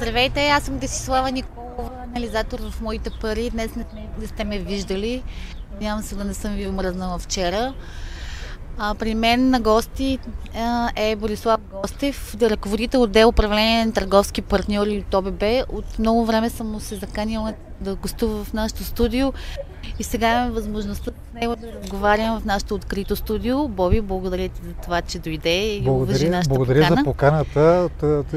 Здравейте, аз съм Десислава Николова, анализатор в моите пари. Днес не, не сте ме виждали. Надявам се да не съм ви умръзнала вчера. А, при мен на гости е Борислав Гостев, ръководител отдел управление на търговски партньори от ОББ. От много време съм му се заканила да гостува в нашото студио и сега имаме възможността с него да разговарям в нашото открито студио. Боби, благодаря ти за това, че дойде и уважи нашата благодаря покана. за поканата.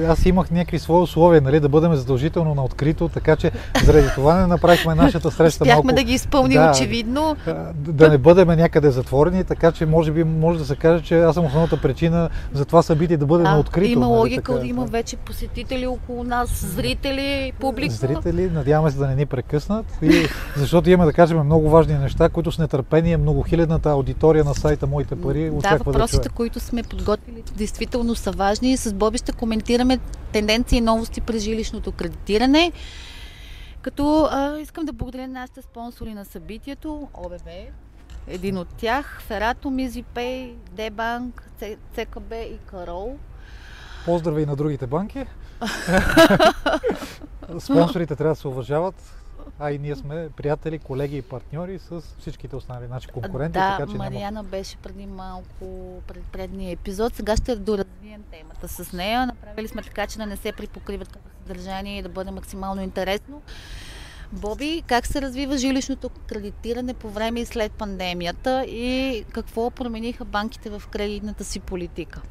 Аз имах някакви свои условия, нали, да бъдем задължително на открито, така че заради това не направихме нашата среща Успяхме малко... да ги изпълним да, очевидно. Да не бъдем някъде затворени, така че може би може да се каже, че аз съм основната причина за това събитие да бъде Да, на открито. има нали, логика, така, има да. вече посетители около нас, зрители, публика. Зрители, надяваме се да не ни прекъснат, и, защото имаме да кажем много важни неща, които с нетърпение многохилядната аудитория на сайта Моите пари Да, очаква да въпросите, чуе. които сме подготвили, действително са важни. С Боби ще коментираме тенденции и новости при жилищното кредитиране. Като а, искам да благодаря на нашите спонсори на събитието, ОББ, един от тях, Ферато, Мизипей, Дебанк, ЦКБ и Карол. Поздрави и на другите банки. Спонсорите трябва да се уважават, а и ние сме приятели, колеги и партньори с всичките останали наши конкуренти, да, така че Мариана няма... беше преди малко пред предния епизод. Сега ще доразвием темата с нея. Направили сме така, че да не се припокриват като съдържание и да бъде максимално интересно. Боби, как се развива жилищното кредитиране по време и след пандемията и какво промениха банките в кредитната си политика?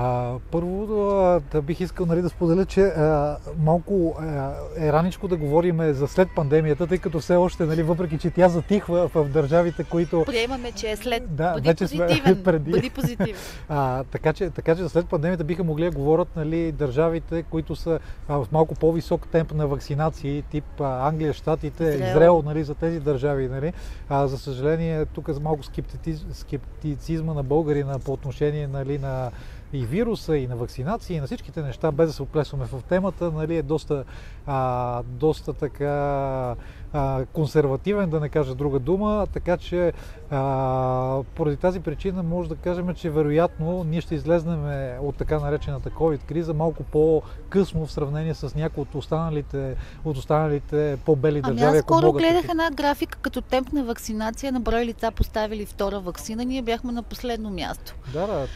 А, първо да, да бих искал нали, да споделя, че а, малко а, е раничко да говорим за след пандемията, тъй като все още, нали, въпреки че тя затихва в държавите, които... Приемаме, че е след. Да, бъди вече сме позитивен. преди. Бъди позитивен. А, така, че, така че след пандемията биха могли да говорят нали, държавите, които са а, в малко по-висок темп на вакцинации, тип а, Англия, Штатите, Израел. Израел, нали, за тези държави. Нали. А, за съжаление, тук е малко скептициз, скептицизма на българина по отношение нали, на и вируса, и на вакцинации, и на всичките неща, без да се оплесваме в темата, нали, е доста, а, доста така а, консервативен, да не кажа друга дума, така че а, поради тази причина може да кажем, че вероятно ние ще излезнем от така наречената COVID криза малко по-късно в сравнение с някои от останалите, от останалите по-бели Ами държави. аз ако скоро гледах една графика като темп на вакцинация на брой лица поставили втора вакцина. Ние бяхме на последно място. Да, да,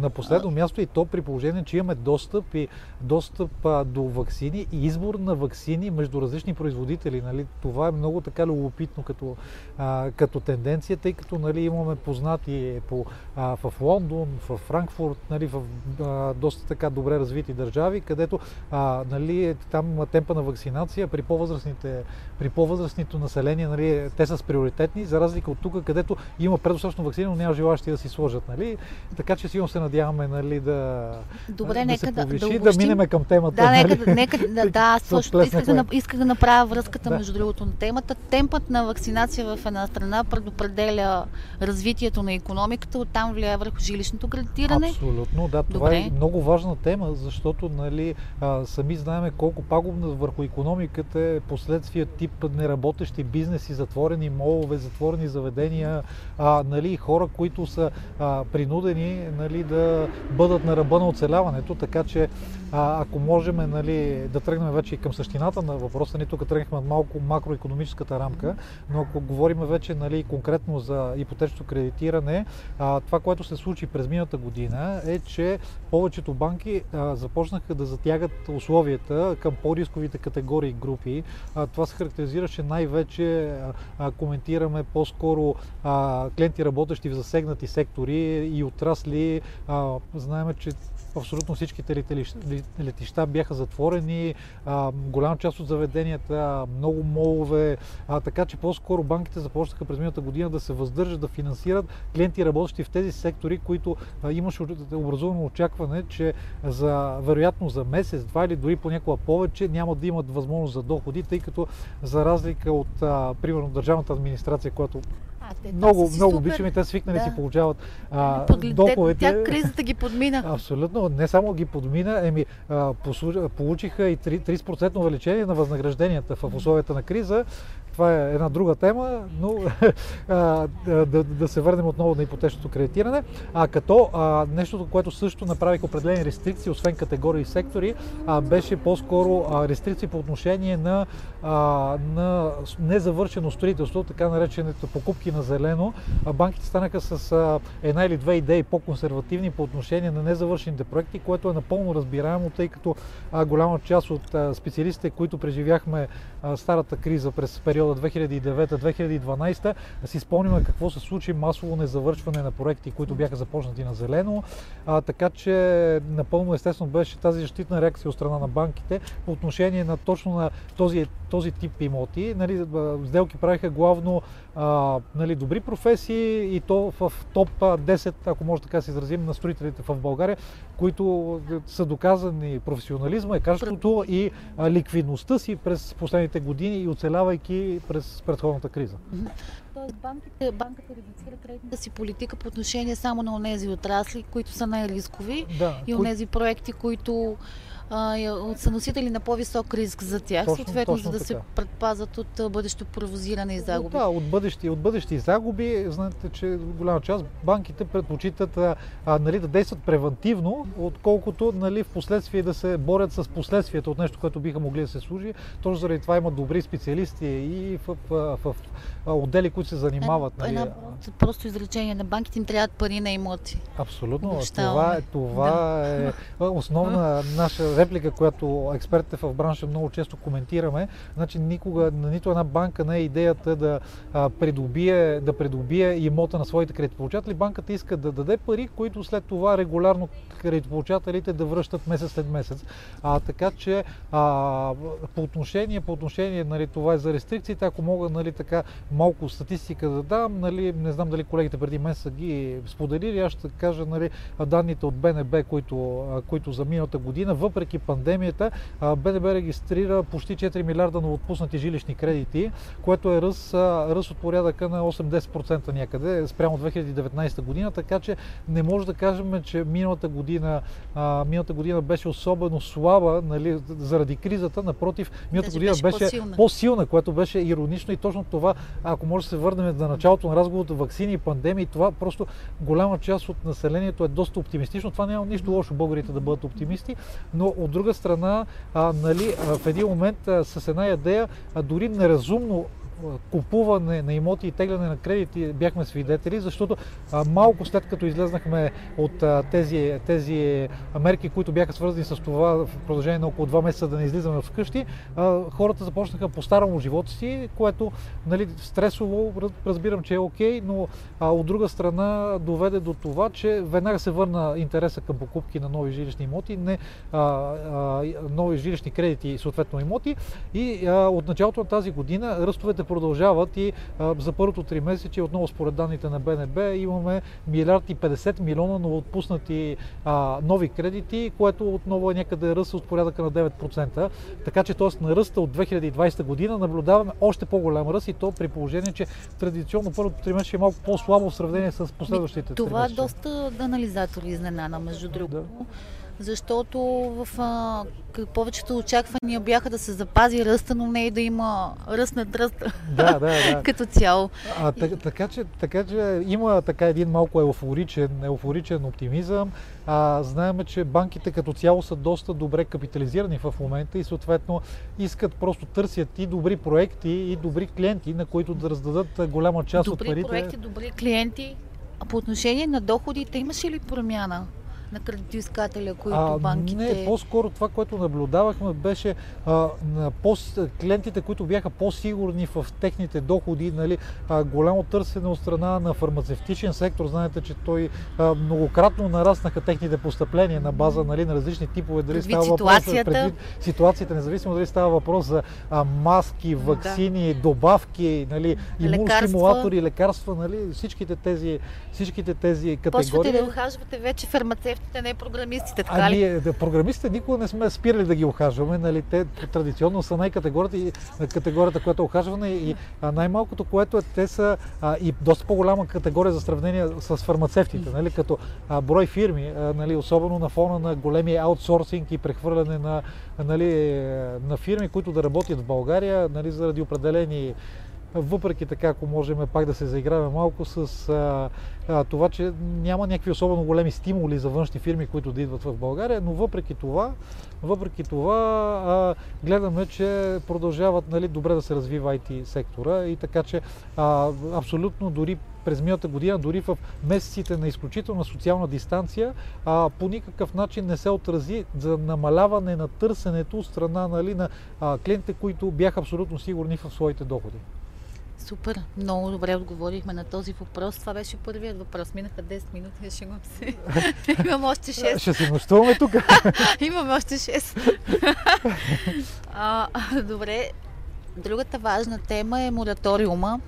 на последно място и то при положение, че имаме достъп и достъп а, до вакцини и избор на вакцини между различни производители. Нали? Това е много така любопитно като, а, като тенденция, тъй като нали, имаме познати по, а, в Лондон, в Франкфурт, нали, в а, доста така добре развити държави, където а, нали, там темпа на вакцинация при по-възрастните, при по-възрастното население, нали, те са с приоритетни, за разлика от тук, където има предостатъчно вакцина, но няма желащи да си сложат. Нали? Така че сигурно се надяваме нали, да, Добре, да нека се да, повиши, да, да, обобщим. минеме към темата. Да, нали? нека, да- нека да, да, също исках да, исках да направя връзката, Да. между другото, на темата. Темпът на вакцинация в една страна предопределя развитието на економиката, оттам влияе върху жилищното кредитиране. Абсолютно, да. Това Добре. е много важна тема, защото нали, а, сами знаем колко пагубно върху економиката е последствия тип неработещи бизнеси, затворени молове, затворени заведения, а, нали, хора, които са а, принудени нали, да бъдат на ръба на оцеляването, така че а, ако можем нали, да тръгнем вече и към същината на въпроса, ние тук тръгнахме малко макроекономическата рамка, но ако говорим вече нали, конкретно за ипотечното кредитиране, а, това, което се случи през миналата година е, че повечето банки а, започнаха да затягат условията към по-рисковите категории групи. А, това се характеризираше най-вече, а, коментираме по-скоро а, клиенти работещи в засегнати сектори и отрасли. А, знаеме, че абсолютно всичките летища бяха затворени, голяма част от заведенията, много молове, така че по-скоро банките започнаха през миналата година да се въздържат да финансират клиенти работещи в тези сектори, които имаше образувано очакване, че за, вероятно за месец, два или дори понякога повече няма да имат възможност за доходи, тъй като за разлика от примерно държавната администрация, която А, те, много, много супер. обичаме, те свикнали Да. си получават а, Подле- те- доходите. Тя кризата ги подмина. Абсолютно. Не само ги подмина, еми, а, получиха и три- 30% увеличение на възнагражденията в условията на криза. Това е една друга тема, но да, да се върнем отново на ипотечното кредитиране. А като а, нещото, което също направих определени рестрикции, освен категории и сектори, а, беше по-скоро а, рестрикции по отношение на, а, на незавършено строителство, така наречените покупки на зелено. А, банките станаха с а, една или две идеи по-консервативни по отношение на незавършените проекти, което е напълно разбираемо, тъй като а, голяма част от а, специалистите, които преживяхме старата криза през периода 2009-2012, си спомняме какво се случи масово незавършване на проекти, които бяха започнати на зелено. А, така че напълно естествено беше тази защитна реакция от страна на банките по отношение на точно на този, този тип имоти. Нали, сделки правиха главно а, нали, добри професии и то в топ 10, ако може така се изразим, на строителите в България, които са доказани професионализма, и качеството и а, ликвидността си през последните години и оцелявайки през предходната криза. Тоест банките, банката редуцира кредитната си политика по отношение само на тези отрасли, които са най-рискови да, и кои... тези проекти, които а, са носители на по-висок риск за тях, точно, съответно, точно за да така. се предпазат от бъдещо провозиране и загуби. Да, от бъдещи, от бъдещи загуби. Знаете, че голяма част банките предпочитат а, а, нали, да действат превентивно, отколкото нали, в последствие да се борят с последствията от нещо, което биха могли да се служи. Точно заради това има добри специалисти и в, в, в, в отдели, които се занимават. Една, нали. една просто изречение на банките им трябват пари на имоти. Абсолютно. Това, е, това да. е основна наша реплика, която експертите в бранша много често коментираме. Значи никога на нито една банка не е идеята да придобие, да придобие имота на своите кредитополучатели. Банката иска да даде пари, които след това регулярно кредитополучателите да връщат месец след месец. А, така че а, по отношение, по отношение нали, това е за рестрикциите, ако мога нали, така малко статистика да дам, нали, не знам дали колегите преди мен са ги споделили, аз ще кажа нали, данните от БНБ, които, които за миналата година, въпреки въпреки пандемията, БНБ регистрира почти 4 милиарда на отпуснати жилищни кредити, което е ръст, ръст от порядъка на 8-10% някъде спрямо 2019 година, така че не може да кажем, че миналата година, миналата година беше особено слаба нали, заради кризата, напротив, миналата година беше, беше по-силна. по-силна, което беше иронично и точно това, ако може да се върнем за началото на разговорите вакцини и пандемии, това просто голяма част от населението е доста оптимистично. Това няма нищо лошо българите да бъдат оптимисти, но от друга страна, нали, в един момент с една идея, дори неразумно купуване на имоти и тегляне на кредити бяхме свидетели, защото малко след като излезнахме от тези, тези мерки, които бяха свързани с това в продължение на около 2 месеца да не излизаме вкъщи, а, хората започнаха по-старому живота си, което нали, стресово разбирам, че е окей, но от друга страна доведе до това, че веднага се върна интереса към покупки на нови жилищни имоти, не а, а, нови жилищни кредити и съответно имоти. И а, от началото на тази година ръстовете продължават и за първото три месече, отново според данните на БНБ, имаме милиард и 50 милиона новоотпуснати нови кредити, което отново е някъде ръст от порядъка на 9%. Така че т.е. на ръста от 2020 година наблюдаваме още по-голям ръст и то при положение, че традиционно първото три месече е малко по-слабо в сравнение с последващите. Това е доста анализатори изненада, между другото. Да защото в а, повечето очаквания бяха да се запази ръста, но не и да има ръст над ръста да, да, да. като цяло. А, така, така, че, така че има така един малко еуфоричен, еуфоричен оптимизъм. А, знаем, че банките като цяло са доста добре капитализирани в момента и съответно искат просто търсят и добри проекти и добри клиенти, на които да раздадат голяма част добри от парите. Добри проекти, добри клиенти. А по отношение на доходите имаше ли промяна? На кредитоискателя, които а, банките... Не, по-скоро това, което наблюдавахме беше а, на по- клиентите, които бяха по-сигурни в техните доходи, нали, а, голямо търсене от страна на фармацевтичен сектор. Знаете, че той а, многократно нараснаха техните постъпления на база нали, на различни типове. Дали предвид става ситуацията. въпрос, предвид ситуацията, независимо дали става въпрос за а, маски, вакцини, да. добавки, нали, имунстимулатори, лекарства, нали, всичките тези, всичките тези категории. Почвате да ухажвате вече фармацевт терапевтите, не програмистите, така ами, ли? Е, да, програмистите никога не сме спирали да ги охажваме. Нали? Те традиционно са най-категорията, категорията, която е охажване и най-малкото, което е, те са а, и доста по-голяма категория за сравнение с фармацевтите, нали? като а, брой фирми, а, нали? особено на фона на големия аутсорсинг и прехвърляне на, нали, на фирми, които да работят в България нали? заради определени въпреки така, ако можем пак да се заиграваме малко с а, а, това, че няма някакви особено големи стимули за външни фирми, които да идват в България, но въпреки това, въпреки това а, гледаме, че продължават нали, добре да се развива IT сектора и така, че а, абсолютно дори през миналата година, дори в месеците на изключителна социална дистанция, а, по никакъв начин не се отрази за намаляване на търсенето от страна нали, на а, клиентите, които бяха абсолютно сигурни в своите доходи. Супер, много добре отговорихме на този въпрос. Това беше първият въпрос. Минаха 10 минути, ще имам се. Имам още 6. Ще се нощуваме тук. Имам още 6. а, добре, другата важна тема е мораториума.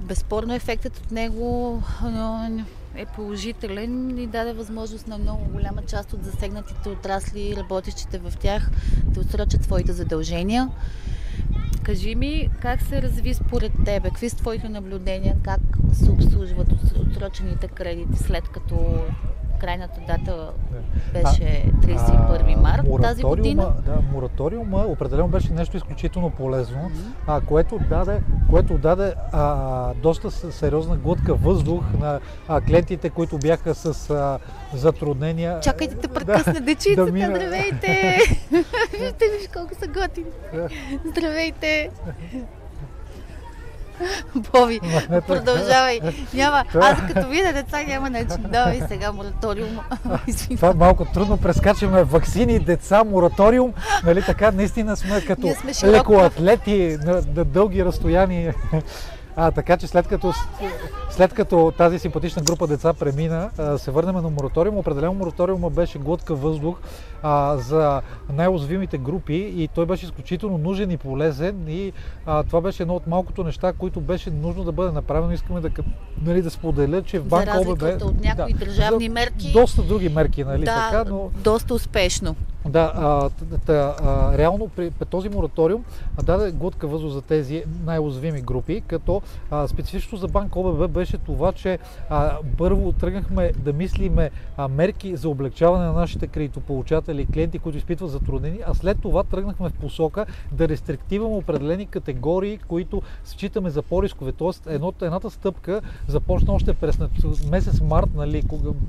Безспорно ефектът от него е положителен и даде възможност на много голяма част от засегнатите отрасли и работещите в тях да отсрочат своите задължения. Кажи ми как се разви според тебе, какви са твоите наблюдения, как се обслужват отсрочените кредити след като крайната дата беше 31 март тази година. Да, мораториума определено беше нещо изключително полезно, mm-hmm. а, което даде, което даде а, доста сериозна глътка въздух на а, клиентите, които бяха с а, затруднения. Чакайте да прекъсне дечицата, да мина... здравейте! Вижте виж колко са готини. Здравейте! Боби, продължавай. Няма, аз като видя деца няма начин. Давай сега мораториум. Това малко трудно прескачаме вакцини, деца, мораториум. Нали така, наистина сме като сме лекоатлети на, на дълги разстояния. А, така че след като, след като тази симпатична група деца премина, се върнем на мораториум. Определено мораториума беше глътка въздух а, за най-озвимите групи и той беше изключително нужен и полезен и а, това беше едно от малкото неща, които беше нужно да бъде направено. Искаме да, нали, да споделя, че в Банк ОББ... от някои да, държавни мерки. Доста други мерки, нали да, така, но... доста успешно. Да, а, та, а, реално при, този мораториум даде глътка въздух за тези най-уязвими групи, като а, специфично за Банк ОББ беше това, че а, първо тръгнахме да мислиме а, мерки за облегчаване на нашите кредитополучатели и клиенти, които изпитват затруднени, а след това тръгнахме в посока да рестриктиваме определени категории, които считаме за по-рискове. Тоест, едното, едната стъпка започна още през месец март, нали,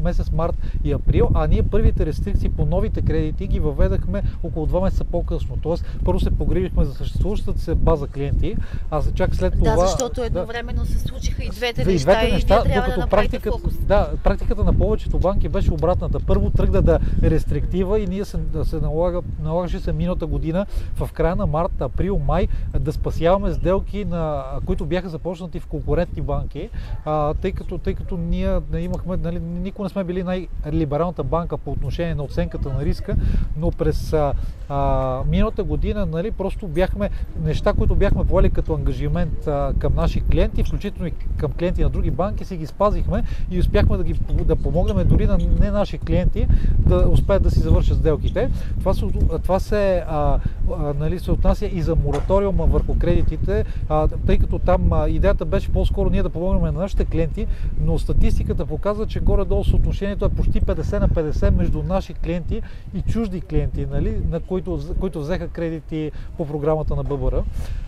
месец март и април, а ние първите рестрикции по новите кредити ги въведахме около 2 месеца по-късно. Тоест, първо се погрижихме за съществуващата се база клиенти, а чак след това... Да, защото едновременно да, се случиха и двете неща, и, двете неща и трябва да практиката, фокус. Да, практиката на повечето банки беше обратната. Първо тръгна да рестриктива и ние се, да се налага, налагаше се миналата година в края на март, април, май да спасяваме сделки, на, които бяха започнати в конкурентни банки, а, тъй, като, тъй като ние имахме, нали, никога не сме били най-либералната банка по отношение на оценката на риска, но през а, а, миналата година нали, просто бяхме неща, които бяхме поели като ангажимент а, към наши клиенти, включително и към клиенти на други банки, си ги спазихме и успяхме да, ги, да помогнем дори на не наши клиенти да успеят да си завършат сделките. Това се, това се, а, а, нали, се отнася и за мораториума върху кредитите, а, тъй като там а, идеята беше по-скоро ние да помогнем на нашите клиенти, но статистиката показва, че горе-долу съотношението е почти 50 на 50 между наши клиенти и чужди клиенти, нали, на които, които взеха кредити по програмата на ББР.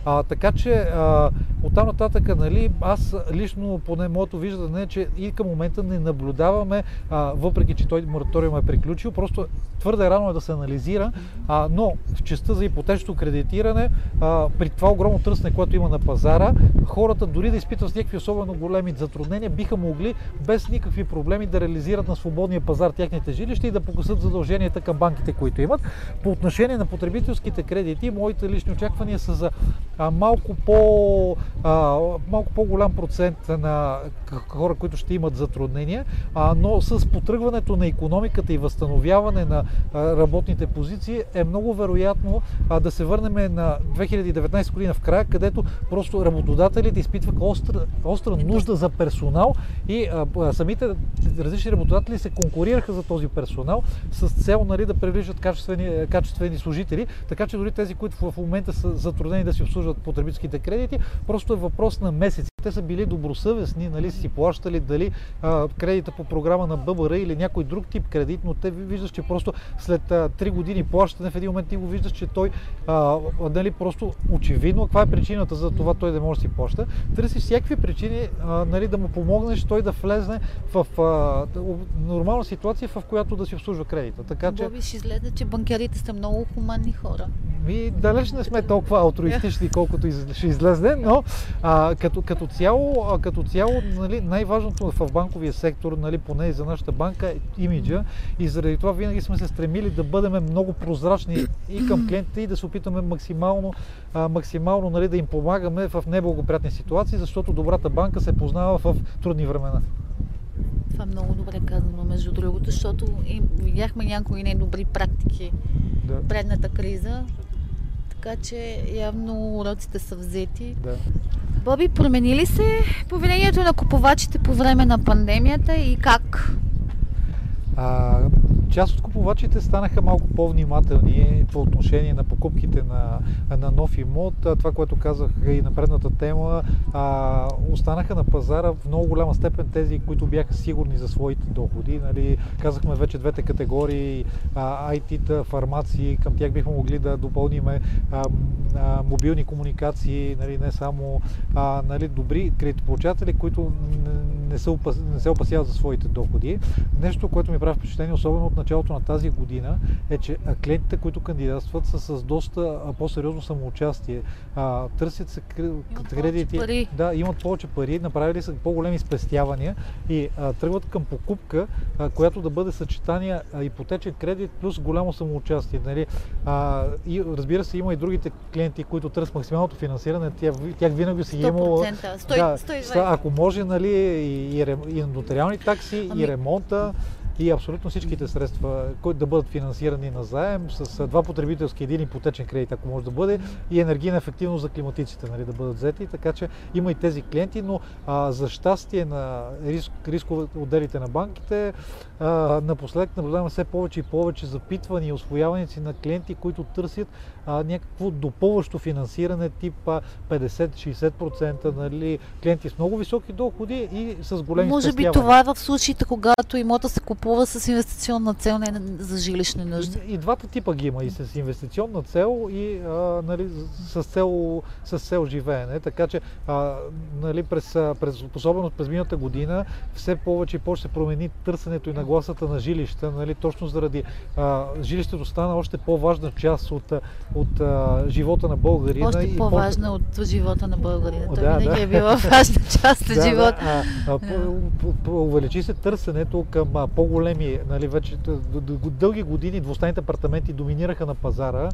А, така че а, оттам нататък, нали, аз лично, поне моето виждане е, че и към момента не наблюдаваме, а, въпреки че той мораториум е приключил, просто твърде рано е да се анализира, а, но в частта за ипотечното кредитиране, а, при това огромно тръсне, което има на пазара, хората дори да изпитват с някакви особено големи затруднения, биха могли без никакви проблеми да реализират на свободния пазар тяхните жилища и да покусат задълженията към банките, които имат. По отношение на потребителските кредити, моите лични очаквания са за малко, по, малко по-голям процент на хора, които ще имат затруднения, но с потръгването на економиката и възстановяване на работните позиции е много вероятно да се върнем на 2019 година в края, където просто работодателите изпитваха остра, остра нужда за персонал и самите различни работодатели се конкурираха за този персонал с цел нали, да привличат качествени, качествени служители, така че дори тези, които в момента са затруднени да си обслужват потребителските кредити, просто е въпрос на месеци. Те са били добросъвестни, нали, си плащали дали а, кредита по програма на ББР или някой друг тип кредит, но те виждаш, че просто след а, 3 години плащане в един момент ти го виждаш, че той а, нали, просто очевидно, каква е причината за това той да може да си плаща. Търсиш всякакви причини а, нали, да му помогнеш той да влезне в а, нормална ситуация, в която да си обслужва кредита. Така, че... Боби, ще излезе, че банкерите са много хуманни хора. Ми, далеч не сме толкова алтруистични, колкото ще излезне, но а, като, като цяло, а, като цяло нали, най-важното в банковия сектор, нали, поне и за нашата банка, е имиджа и заради това винаги сме се стремили да бъдем много прозрачни и към клиентите и да се опитаме максимално, а, максимално нали, да им помагаме в неблагоприятни ситуации, защото добрата банка се познава в трудни времена. Това е много добре казано, между другото, защото видяхме някои недобри практики да. предната криза, така че явно уроците са взети. Да. Боби, промени ли се поведението на купувачите по време на пандемията и как? А, част от купувачите станаха малко по-внимателни по отношение на покупките на, на нов имот. Това, което казах и на предната тема, а, останаха на пазара в много голяма степен тези, които бяха сигурни за своите доходи. Нали, казахме вече двете категории IT-та, фармации, към тях бихме могли да допълним а, а, мобилни комуникации, нали, не само а, нали, добри кредитополучатели, които не, са, не се опасяват за своите доходи. Нещо, което ми прави впечатление, особено от началото на тази година, е, че клиентите, които кандидатстват, са с доста по-сериозно самоучастие. А, търсят се кредити. Да, имат повече пари, направили са по-големи спестявания и а, тръгват към покупка, а, която да бъде съчетания ипотечен кредит плюс голямо самоучастие. Нали? А, и, разбира се, има и другите клиенти, които търсят максималното финансиране. Тях, тях винаги си имало. 100%, да, 120. Ако може, нали, и, и, и нотариални такси, ами... и ремонта и абсолютно всичките средства, които да бъдат финансирани на заем с два потребителски един ипотечен кредит, ако може да бъде, и енергийна ефективност за климатиците нали, да бъдат взети. Така че има и тези клиенти, но а, за щастие на риск, рискове отделите на банките, а, напоследък наблюдаваме все повече и повече запитвани и освояваници на клиенти, които търсят а, някакво допълващо финансиране тип 50-60%, нали, клиенти с много високи доходи и с големи Може би това е в случаите, когато имота се купува с инвестиционна цел, не за жилищни нужди. И, и двата типа ги има, и с инвестиционна цел, и а, нали, с, цел, с цел живеене. Така че, а, нали, през, през, особено през миналата година, все повече и повече се промени търсенето и нагласата на жилища, нали, точно заради а, жилището стана още по-важна част от от а, живота на българина. Още по-важна по... от живота на българина. Той да, винаги да. е била важна част от да, живота. Да, а, а, по, по, увеличи се търсенето към а, по-големи, нали, вече дълги години двустайните апартаменти доминираха на пазара.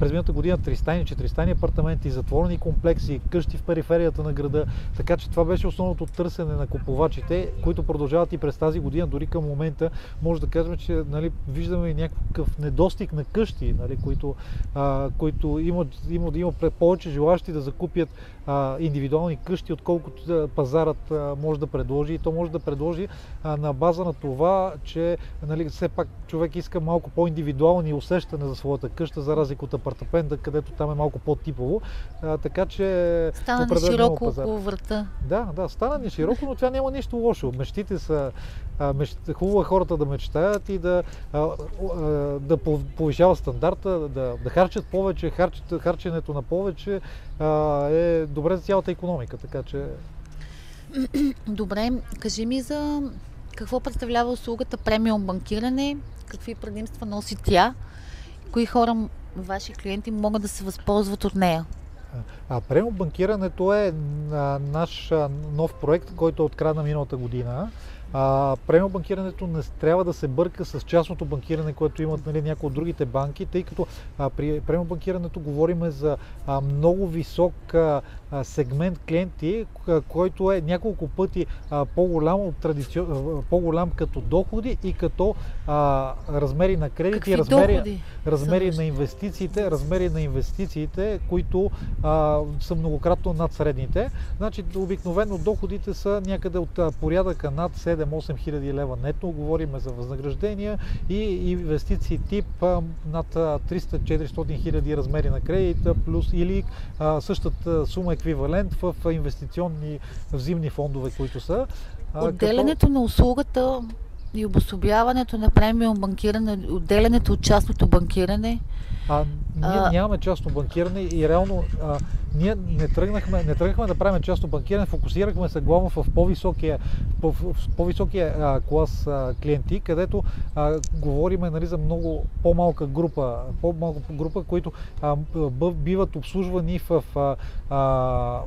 През миналата година тристайни, четиристайни апартаменти, затворени комплекси, къщи в периферията на града. Така че това беше основното търсене на купувачите, които продължават и през тази година, дори към момента може да кажем, че нали, виждаме и някакъв недостиг на къщи, нали, които които имат, имат, има повече желащи да закупят индивидуални къщи, отколкото пазарът може да предложи. И то може да предложи на база на това, че нали, все пак човек иска малко по-индивидуални усещане за своята къща, за разлика от апартамента, където там е малко по-типово. А, така че. Стана ни широко около врата. Да, да, стана ни широко, но това няма нищо лошо. Мечтите са. А, меч... Хубаво е хората да мечтаят и да, а, а, да повишават стандарта, да, да харчат повече, харчат, харченето на повече а, е добре за цялата економика, така че... Добре, кажи ми за какво представлява услугата премиум банкиране, какви предимства носи тя, кои хора, ваши клиенти могат да се възползват от нея? А, премиум банкирането е наш нов проект, който е от края на миналата година. А, премиум банкирането не трябва да се бърка с частното банкиране, което имат нали, някои от другите банки, тъй като а, при премиум банкирането говорим за а, много висок а, сегмент клиенти, който е няколко пъти по-голям, от традицион... по-голям като доходи и като а, размери на кредити, и размери, размери на инвестициите, размери на инвестициите, които а, са многократно над средните. Значи обикновено доходите са някъде от порядъка над 7-8 хиляди лева нетно, говорим за възнаграждения и инвестиции тип над 300-400 хиляди размери на кредита, плюс или а, същата сума е еквивалент в инвестиционни взимни фондове, които са. Отделянето като... на услугата и обособяването на премиум банкиране, отделянето от частното банкиране. А, ние а... нямаме частно банкиране и реално а, ние не тръгнахме, не тръгнахме да правим частно банкиране, фокусирахме се главно в по-високия, в по-високия а, клас а, клиенти, където а, говориме нали, за много по-малка група, по-малка група, които а, биват обслужвани в а, а,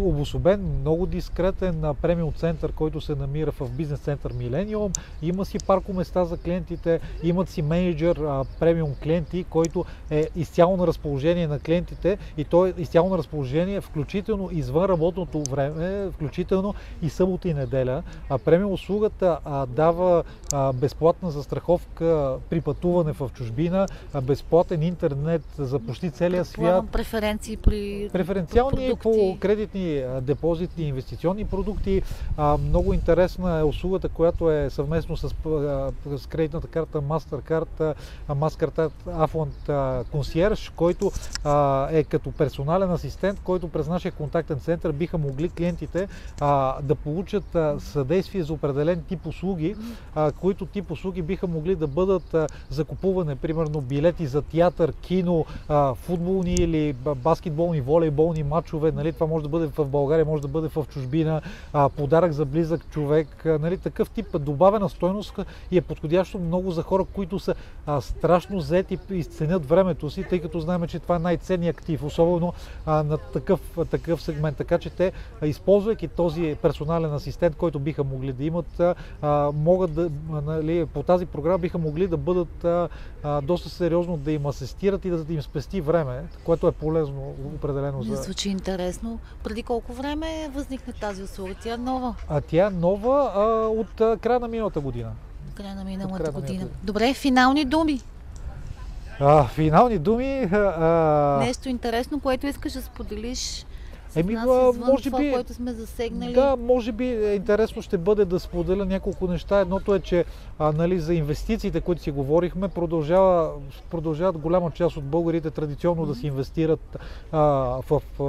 обособен, много дискретен а, премиум център, който се намира в бизнес център Милениум. Има си паркоместа за клиентите, имат си менеджер а, премиум клиенти, който е изцяло на разположение на клиентите и той е изцяло на разположение, включително извън работното време, включително и събота и неделя. А премиум услугата а, дава а, безплатна застраховка при пътуване в чужбина, а, безплатен интернет за почти целия свят. преференции при Преференциални по кредитни, депозитни, инвестиционни продукти. А, много интересна е услугата, която е съвместно с, а, с кредитната карта Mastercard, Mastercard Affluent Concierge, който а, е като персонален асистент, който през нашия контактен център биха могли клиентите а, да получат а, съдействие за определен тип услуги, а, които тип услуги биха могли да бъдат а, закупуване, примерно билети за театър, кино, а, футболни или баскетболни, волейболни матчове. Нали, това може да бъде в България, може да бъде в чужбина, а, подарък за близък човек. А, нали, такъв тип добавена стойност и е подходящо много за хора, които са а, страшно заети и ценят времето си, тъй като знаем, че това е най-ценният актив, особено а, на такъв, такъв сегмент. Така че те, използвайки този персонален асистент, който биха могли да имат, а, могат да, нали, по тази програма биха могли да бъдат а, а, доста сериозно да им асистират и да, да им спести време, което е полезно определено за... Звучи интересно. Преди колко време възникна тази услуга? Тя е нова? А тя е нова а, от а, края на миналата година. Края на миналата година. Добре, финални думи. Финални думи. А... Нещо интересно, което искаш да споделиш Еми, нас, може това, би, което сме засегнали. Да, може би е интересно ще бъде да споделя няколко неща. Едното е, че а, нали, за инвестициите, които си говорихме, продължава, продължават голяма част от българите традиционно mm-hmm. да си инвестират а, в, а,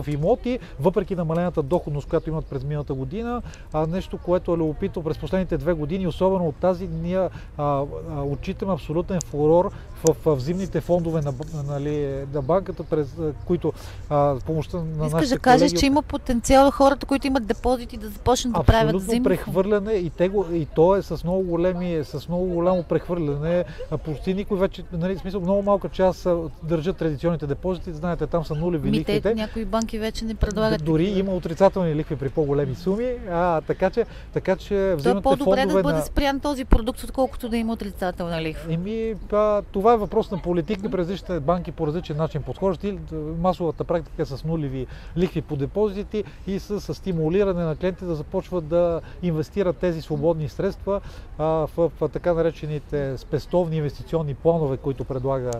в имоти, въпреки намалената доходност, която имат през миналата година. А, нещо, което е любопитно през последните две години, особено от тази, ние а, а, отчитаме абсолютен фурор в, в, в зимните фондове на, нали, на банката, през които а, помощта на Искаш да кажеш, колеги... че има потенциал хората, които имат депозити да започнат да правят зимно прехвърляне и, те го, и то е с много, големи, с много голямо прехвърляне. Почти никой вече, нали, смисъл, много малка част държат традиционните депозити. Знаете, там са нулеви лихвите. Някои банки вече не предлагат. Дори има отрицателни лихви при по-големи суми. А, така че, така че То е по-добре да бъде на... спрян този продукт, отколкото да има отрицателна лихва. Еми, а, това е въпрос на политика. През различните банки по различен начин подхождат. Масовата практика е с нулеви лихви по депозити и с, стимулиране на клиентите да започват да инвестират тези свободни средства в, така наречените спестовни инвестиционни планове, които предлага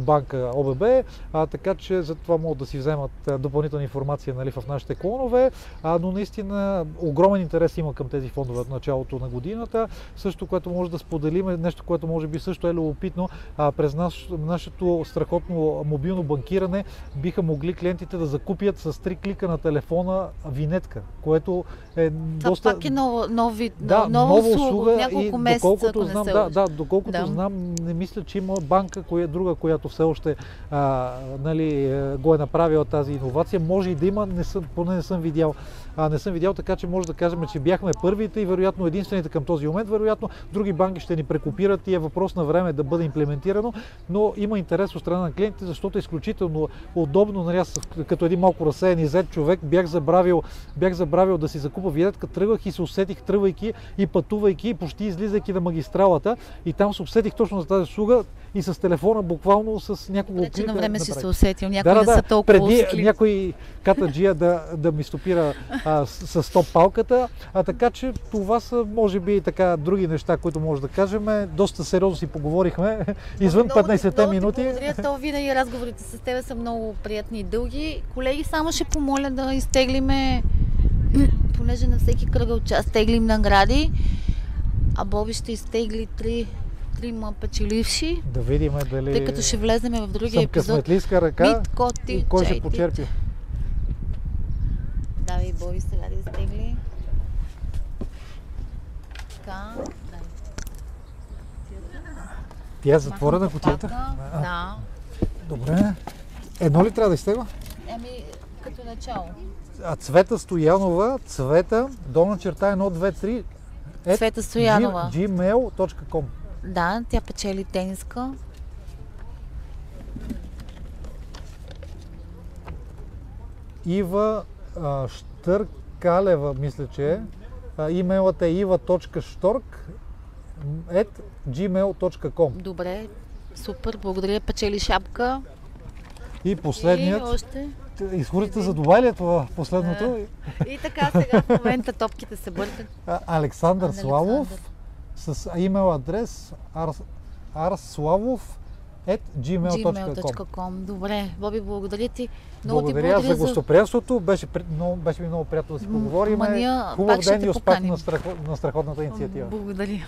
банка ОББ. Така че за това могат да си вземат допълнителна информация нали, в нашите клонове. Но наистина огромен интерес има към тези фондове от началото на годината. Също, което може да споделим, е нещо, което може би също е любопитно, през наш, нашето страхотно мобилно банкиране биха могли клиентите да закупят с с три клика на телефона винетка, което е Това доста... пак е нова, нови, да, нова, нова услуга, няколко и месеца, доколкото знам, да, да, доколкото да. знам, не мисля, че има банка, коя, друга, която все още а, нали, е, го е направила тази иновация. Може и да има, не съм, поне не съм видял а, не съм видял, така че може да кажем, че бяхме първите и вероятно единствените към този момент. Вероятно други банки ще ни прекопират и е въпрос на време да бъде имплементирано, но има интерес от страна на клиентите, защото е изключително удобно. Нали, като един малко разсеян и зет човек бях забравил, бях забравил да си закупа винетка, тръгвах и се усетих, тръгвайки и пътувайки, почти излизайки на магистралата. И там се усетих точно за тази услуга и с телефона буквално с няколко клика. на време си се усетил, някой да, да, да, са толкова Преди ускли. някой катаджия да, да ми стопира а, с, с топ палката, а така че това са може би така други неща, които може да кажем. Доста сериозно си поговорихме, извън 15-те минути. Благодаря, то винаги разговорите с теб са много приятни и дълги. Колеги, само ще помоля да изтеглиме, понеже на всеки кръгъл час теглим награди, а Боби ще изтегли три трима печеливши. Да видим дали... Тъй като ще влезем в другия съм епизод. късметлийска ръка Мит, и кой ще почерпи. Давай, Боби, сега да изтегли. Така, Тя е затворена капака. Да. Добре. Едно ли трябва да изтегла? Еми, като начало. А Цвета Стоянова, Цвета, долна черта 1, 2, 3, е Цвета Стоянова. gmail.com Да, тя печели тениска. Ива а, Штъркалева, мисля, че е. А, имейлът е iva.shtork at gmail.com Добре, супер, благодаря. Печели шапка. И последният, И още. изходите за Дубай ли е това последното? И така сега в момента топките се бъркат. Александър Александър. Славов с имейл адрес ars, arslavov at gmail.com gmail.com. Добре, Боби, благодаря ти. Много ти Благодаря за благодаря гостоприемството. Беше, много, беше ми много приятно да си поговорим. ама ние Хубав ден и успех на, страхо, на страхотната инициатива. Благодаря.